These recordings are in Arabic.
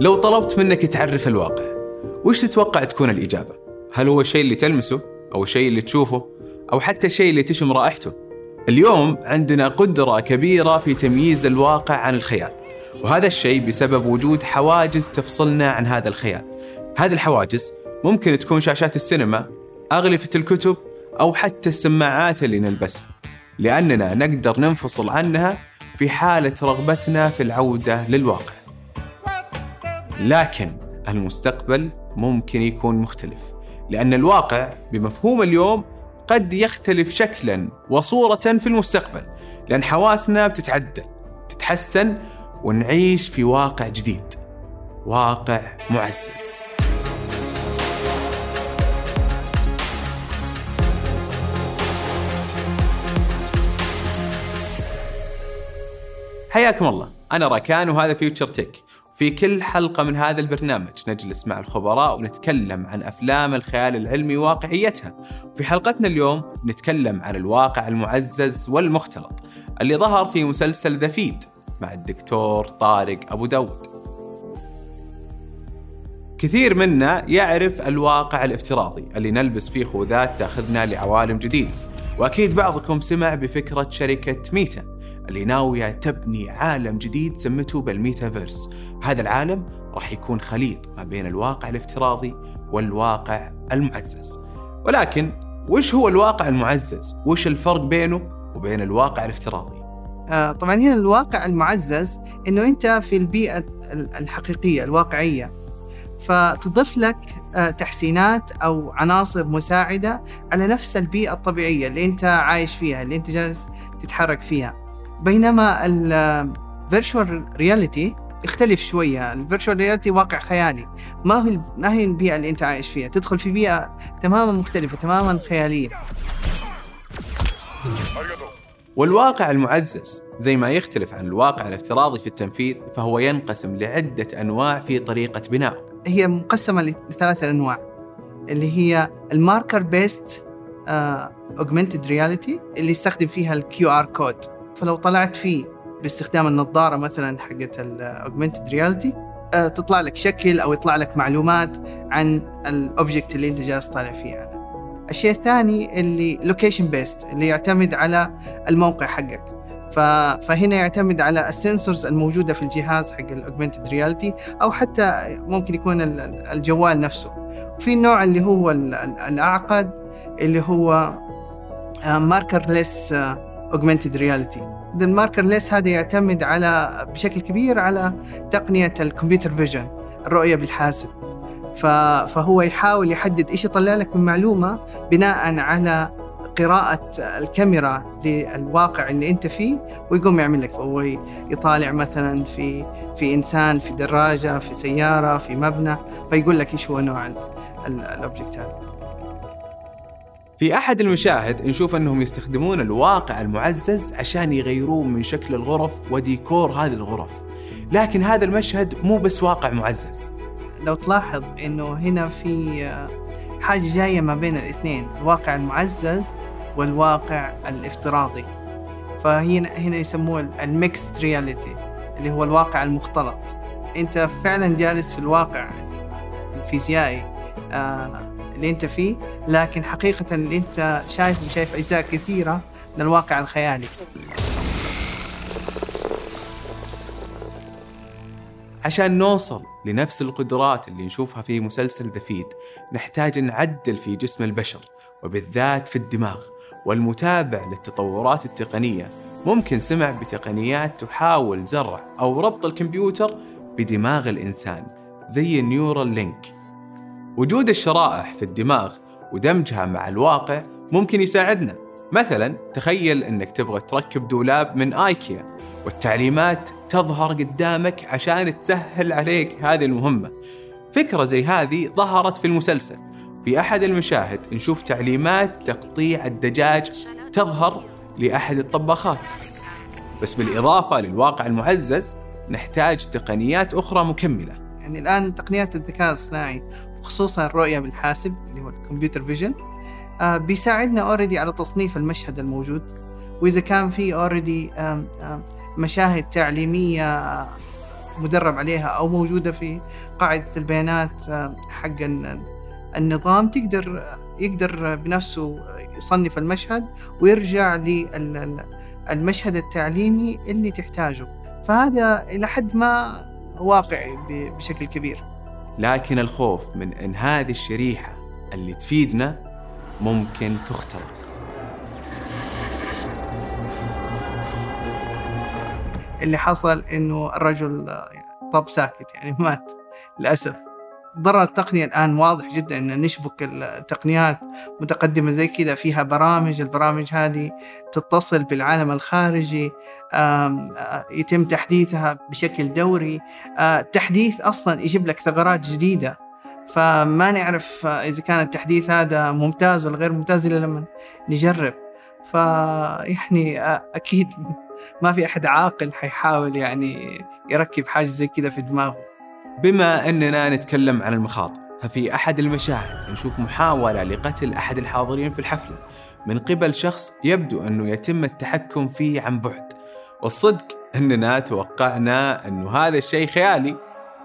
لو طلبت منك تعرف الواقع وش تتوقع تكون الإجابة؟ هل هو الشيء اللي تلمسه أو الشيء اللي تشوفه أو حتى الشيء اللي تشم رائحته؟ اليوم عندنا قدرة كبيرة في تمييز الواقع عن الخيال وهذا الشيء بسبب وجود حواجز تفصلنا عن هذا الخيال هذه الحواجز ممكن تكون شاشات السينما أغلفة الكتب أو حتى السماعات اللي نلبسها لأننا نقدر ننفصل عنها في حالة رغبتنا في العودة للواقع لكن المستقبل ممكن يكون مختلف لأن الواقع بمفهوم اليوم قد يختلف شكلا وصورة في المستقبل لأن حواسنا بتتعدل تتحسن ونعيش في واقع جديد واقع معزز. حياكم الله أنا راكان وهذا فيوتشر تك في كل حلقة من هذا البرنامج نجلس مع الخبراء ونتكلم عن أفلام الخيال العلمي وواقعيتها في حلقتنا اليوم نتكلم عن الواقع المعزز والمختلط اللي ظهر في مسلسل ذا فيد مع الدكتور طارق أبو داود. كثير منا يعرف الواقع الافتراضي اللي نلبس فيه خوذات تأخذنا لعوالم جديدة وأكيد بعضكم سمع بفكرة شركة ميتا اللي ناوية تبني عالم جديد سمته بالميتافيرس هذا العالم راح يكون خليط ما بين الواقع الافتراضي والواقع المعزز ولكن وش هو الواقع المعزز؟ وش الفرق بينه وبين الواقع الافتراضي؟ آه طبعا هنا الواقع المعزز إنه أنت في البيئة الحقيقية الواقعية فتضيف لك آه تحسينات أو عناصر مساعدة على نفس البيئة الطبيعية اللي أنت عايش فيها اللي أنت جالس تتحرك فيها بينما ال virtual reality يختلف شوية. ال virtual reality واقع خيالي. ما هو ما هي البيئة اللي أنت عايش فيها؟ تدخل في بيئة تماما مختلفة تماما خيالية. والواقع المعزز زي ما يختلف عن الواقع الافتراضي في التنفيذ فهو ينقسم لعدة أنواع في طريقة بنائه هي مقسمة لثلاثة أنواع. اللي هي ال marker-based augmented reality اللي يستخدم فيها ال QR code فلو طلعت فيه باستخدام النظارة مثلا حقت ال augmented reality تطلع لك شكل أو يطلع لك معلومات عن ال object اللي أنت جالس طالع فيه عنه. الشيء الثاني اللي location-based اللي يعتمد على الموقع حقك. فهنا يعتمد على ال sensors الموجودة في الجهاز حق ال augmented reality أو حتى ممكن يكون الجوال نفسه. وفي النوع اللي هو الأعقد اللي هو markerless augmented reality ال markerless هذا يعتمد على بشكل كبير على تقنية ال computer vision الرؤية بالحاسب. فهو يحاول يحدد إيش يطلع لك من معلومة بناء على قراءة الكاميرا للواقع اللي أنت فيه ويقوم يعمل لك. فهو يطالع مثلا في في إنسان في دراجة في سيارة في مبنى فيقول لك إيش هو نوع الاوبجكت هذا. في أحد المشاهد نشوف أنهم يستخدمون الواقع المعزز عشان يغيرون من شكل الغرف وديكور هذه الغرف. لكن هذا المشهد مو بس واقع معزز. لو تلاحظ أنه هنا في حاجة جاية ما بين الاثنين الواقع المعزز والواقع الافتراضي. فهنا هنا يسموه ال mixed reality اللي هو الواقع المختلط. أنت فعلا جالس في الواقع الفيزيائي آه اللي أنت فيه لكن حقيقة اللي أنت شايفه شايف أجزاء كثيرة من الواقع الخيالي. عشان نوصل لنفس القدرات اللي نشوفها في مسلسل The Feed نحتاج نعدل في جسم البشر وبالذات في الدماغ والمتابع للتطورات التقنية. ممكن سمع بتقنيات تحاول زرع أو ربط الكمبيوتر بدماغ الإنسان زي ال Neuralink. وجود الشرائح في الدماغ ودمجها مع الواقع ممكن يساعدنا. مثلا تخيل إنك تبغى تركب دولاب من آيكيا والتعليمات تظهر قدامك عشان تسهل عليك هذه المهمة. فكرة زي هذه ظهرت في المسلسل. في أحد المشاهد نشوف تعليمات تقطيع الدجاج تظهر لأحد الطباخات. بس بالإضافة للواقع المعزز نحتاج تقنيات أخرى مكملة. يعني الآن تقنيات الذكاء الصناعي وخصوصا الرؤية بالحاسب اللي هو ال computer vision آه بيساعدنا already على تصنيف المشهد الموجود. وإذا كان في already مشاهد تعليمية مدرب عليها أو موجودة في قاعدة البيانات حق النظام تقدر يقدر بنفسه يصنف المشهد ويرجع للمشهد التعليمي اللي تحتاجه. فهذا إلى حد ما واقعي بشكل كبير. لكن الخوف من إن هذه الشريحة اللي تفيدنا ممكن تخترق. اللي حصل إنه الرجل طب ساكت يعني مات للأسف. ضرر التقنية الآن واضح جدا أن نشبك التقنيات متقدمة زي كذا فيها برامج البرامج هذه تتصل بالعالم الخارجي يتم تحديثها بشكل دوري. التحديث أصلا يجيب لك ثغرات جديدة. فما نعرف إذا كان التحديث هذا ممتاز ولا غير ممتاز إلا لما نجرب. فيعني أكيد ما في أحد عاقل حيحاول يعني يركب حاجة زي كذا في دماغه. بما أننا نتكلم عن المخاطر ففي أحد المشاهد نشوف محاولة لقتل أحد الحاضرين في الحفلة. من قبل شخص يبدو أنه يتم التحكم فيه عن بعد. والصدق أننا توقعنا أنه هذا الشيء خيالي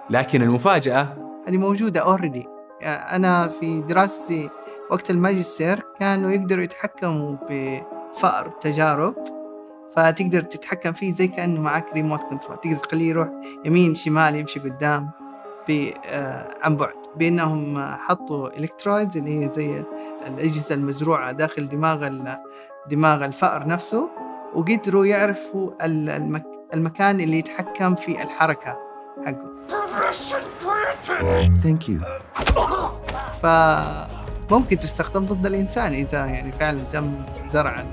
لكن المفاجأة؟ هذه موجودة اوريدي يعني أنا في دراستي وقت الماجستير كانوا يقدروا يتحكموا بفأر تجارب فتقدر تتحكم فيه زي كأنه معك remote control تقدر تخليه يروح يمين شمال يمشي قدام آه، عن بعد. بأنهم حطوا electrodes اللي هي زي الأجهزة المزروعة داخل دماغ دماغ الفأر نفسه وقدروا يعرفوا المكان اللي يتحكم في الحركة حقه. Thank you. فممكن تستخدم ضد الإنسان إذا يعني فعلا تم زرع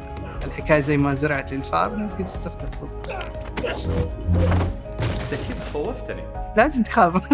الحكاية زي ما زرعت الفار ممكن تستخدم. أنت كيف خوفتني؟ لازم تخاف.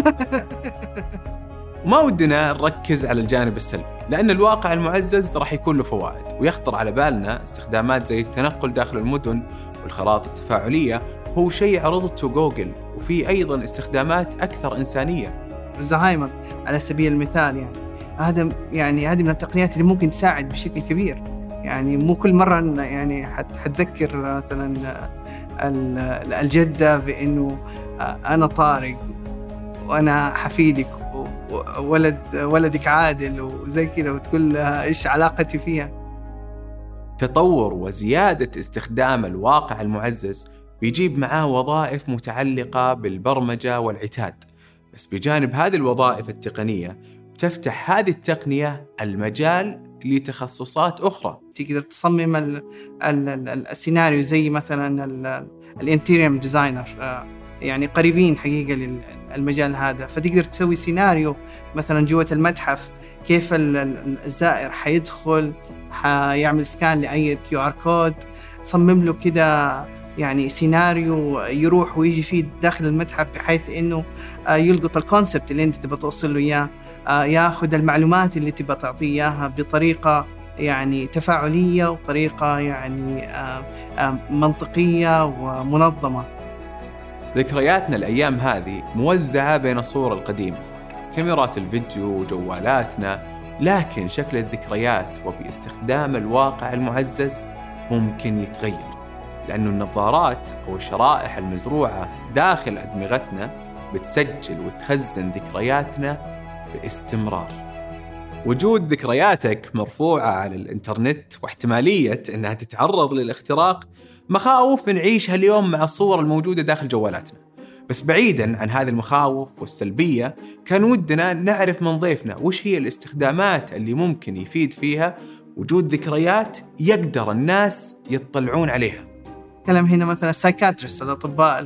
ما ودنا نركز على الجانب السلبي لأن الواقع المعزز راح يكون له فوائد ويخطر على بالنا استخدامات زي التنقل داخل المدن والخرائط التفاعلية. هو شيء عرضته جوجل وفي أيضا استخدامات أكثر إنسانية. زهايمر على سبيل المثال يعني. هذا يعني هذه من التقنيات اللي ممكن تساعد بشكل كبير. يعني مو كل مرة يعني حتذكر مثلا الجدة بأنه أنا طارق وأنا حفيدك وولد ولدك عادل وزي كذا وتقول لها إيش علاقتي فيها. تطور وزيادة استخدام الواقع المعزز بيجيب معاه وظائف متعلقة بالبرمجة والعتاد. بس بجانب هذه الوظائف التقنية تفتح هذه التقنية المجال لتخصصات أخرى. تقدر تصمم ال ال ال السيناريو زي مثلا ال interior designer آه، يعني قريبين حقيقة للمجال هذا. فتقدر تسوي سيناريو مثلا جوة المتحف كيف الزائر حيدخل حيعمل scan لأي QR code تصمم له كده يعني سيناريو يروح ويجي فيه داخل المتحف بحيث إنه آه، يلقط ال concept اللي أنت تبغى توصل له إياه آه، ياخذ المعلومات اللي تبغى تعطيه إياها بطريقة يعني تفاعلية وطريقة يعني آه، منطقية ومنظمة. ذكرياتنا الأيام هذه موزعة بين الصور القديمة كاميرات الفيديو وجوالاتنا لكن شكل الذكريات وباستخدام الواقع المعزز ممكن يتغير لأن النظارات أو الشرائح المزروعة داخل أدمغتنا بتسجل وتخزن ذكرياتنا باستمرار. وجود ذكرياتك مرفوعة على الإنترنت واحتمالية أنها تتعرض للاختراق مخاوف نعيشها اليوم مع الصور الموجودة داخل جوالاتنا. بس بعيدا عن هذه المخاوف والسلبية كان ودنا نعرف من ضيفنا وش هي الاستخدامات اللي ممكن يفيد فيها وجود ذكريات يقدر الناس يطلعون عليها. نتكلم هنا مثلا السايكاتريست الاطباء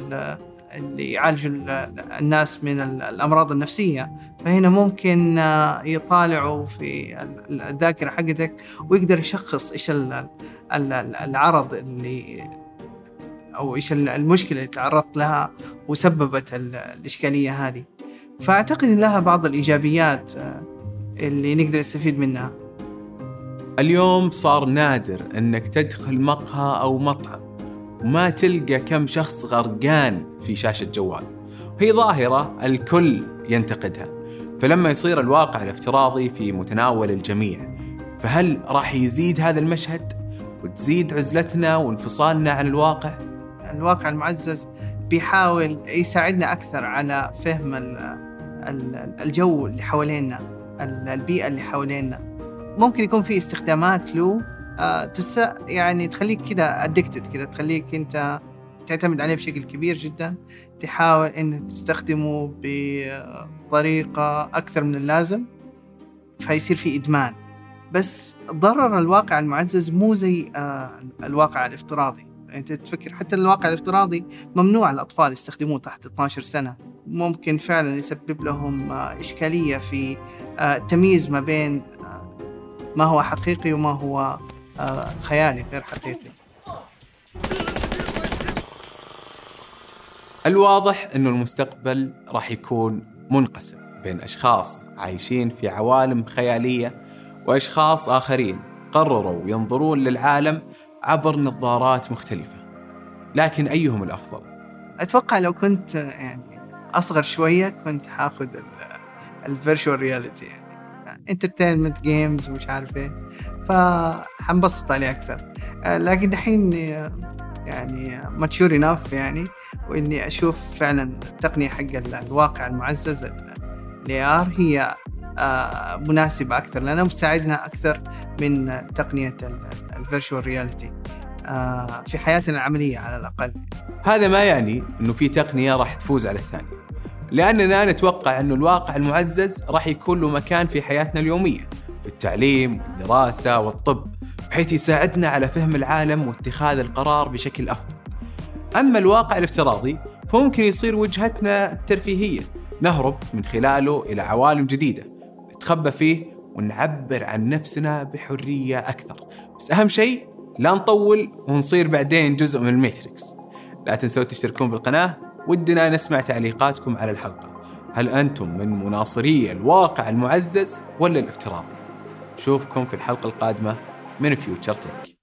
اللي يعالجوا الناس من الأمراض النفسية. فهنا ممكن آه، يطالعوا في الذاكرة حقتك ويقدر يشخص إيش العرض اللي أو إيش المشكلة اللي تعرضت لها وسببت الإشكالية هذه. فأعتقد لها بعض الإيجابيات آه، اللي نقدر نستفيد منها. اليوم صار نادر إنك تدخل مقهى أو مطعم. وما تلقى كم شخص غرقان في شاشة جوال. وهي ظاهرة الكل ينتقدها. فلما يصير الواقع الافتراضي في متناول الجميع فهل راح يزيد هذا المشهد؟ وتزيد عزلتنا وانفصالنا عن الواقع؟ الواقع المعزز بيحاول يساعدنا أكثر على فهم الجو اللي حوالينا البيئة اللي حوالينا ممكن يكون في استخدامات له تس يعني تخليك كذا ادكتد كذا تخليك أنت تعتمد عليه بشكل كبير جدا تحاول انك تستخدمه بطريقة أكثر من اللازم فيصير في إدمان. بس ضرر الواقع المعزز مو زي آه، الواقع الافتراضي. انت تفكر حتى الواقع الافتراضي ممنوع الأطفال يستخدموه تحت 12 سنة. ممكن فعلا يسبب لهم آه، إشكالية في التمييز ما بين ما هو حقيقي وما هو آه، خيالي غير حقيقي الواضح أنه المستقبل راح يكون منقسم بين أشخاص عايشين في عوالم خيالية وأشخاص آخرين قرروا ينظرون للعالم عبر نظارات مختلفة. لكن أيهم الأفضل؟ أتوقع لو كنت يعني أصغر شوية كنت حاخذ ال virtual reality يعني. entertainment games ومش عارف إيه. فحنبسط عليه أكثر. آه، لكن دحين يعني mature enough يعني وإني أشوف فعلا التقنية حق الواقع المعزز ال AR هي آه، مناسبة أكثر لأنها بتساعدنا أكثر من تقنية ال virtual reality آه، في حياتنا العملية على الأقل. هذا ما يعني إنه في تقنية راح تفوز على الثانية لأننا نتوقع أن الواقع المعزز راح يكون له مكان في حياتنا اليومية. التعليم والدراسة والطب بحيث يساعدنا على فهم العالم واتخاذ القرار بشكل أفضل. أما الواقع الافتراضي فممكن يصير وجهتنا الترفيهية. نهرب من خلاله إلى عوالم جديدة نتخبى فيه ونعبر عن نفسنا بحرية أكثر. بس أهم شيء لا نطول ونصير بعدين جزء من الميتريكس. لا تنسوا تشتركون بالقناة ودنا نسمع تعليقاتكم على الحلقة. هل أنتم من مناصري الواقع المعزز ولا الافتراضي؟ نشوفكم في الحلقة القادمة من فيوتشر تك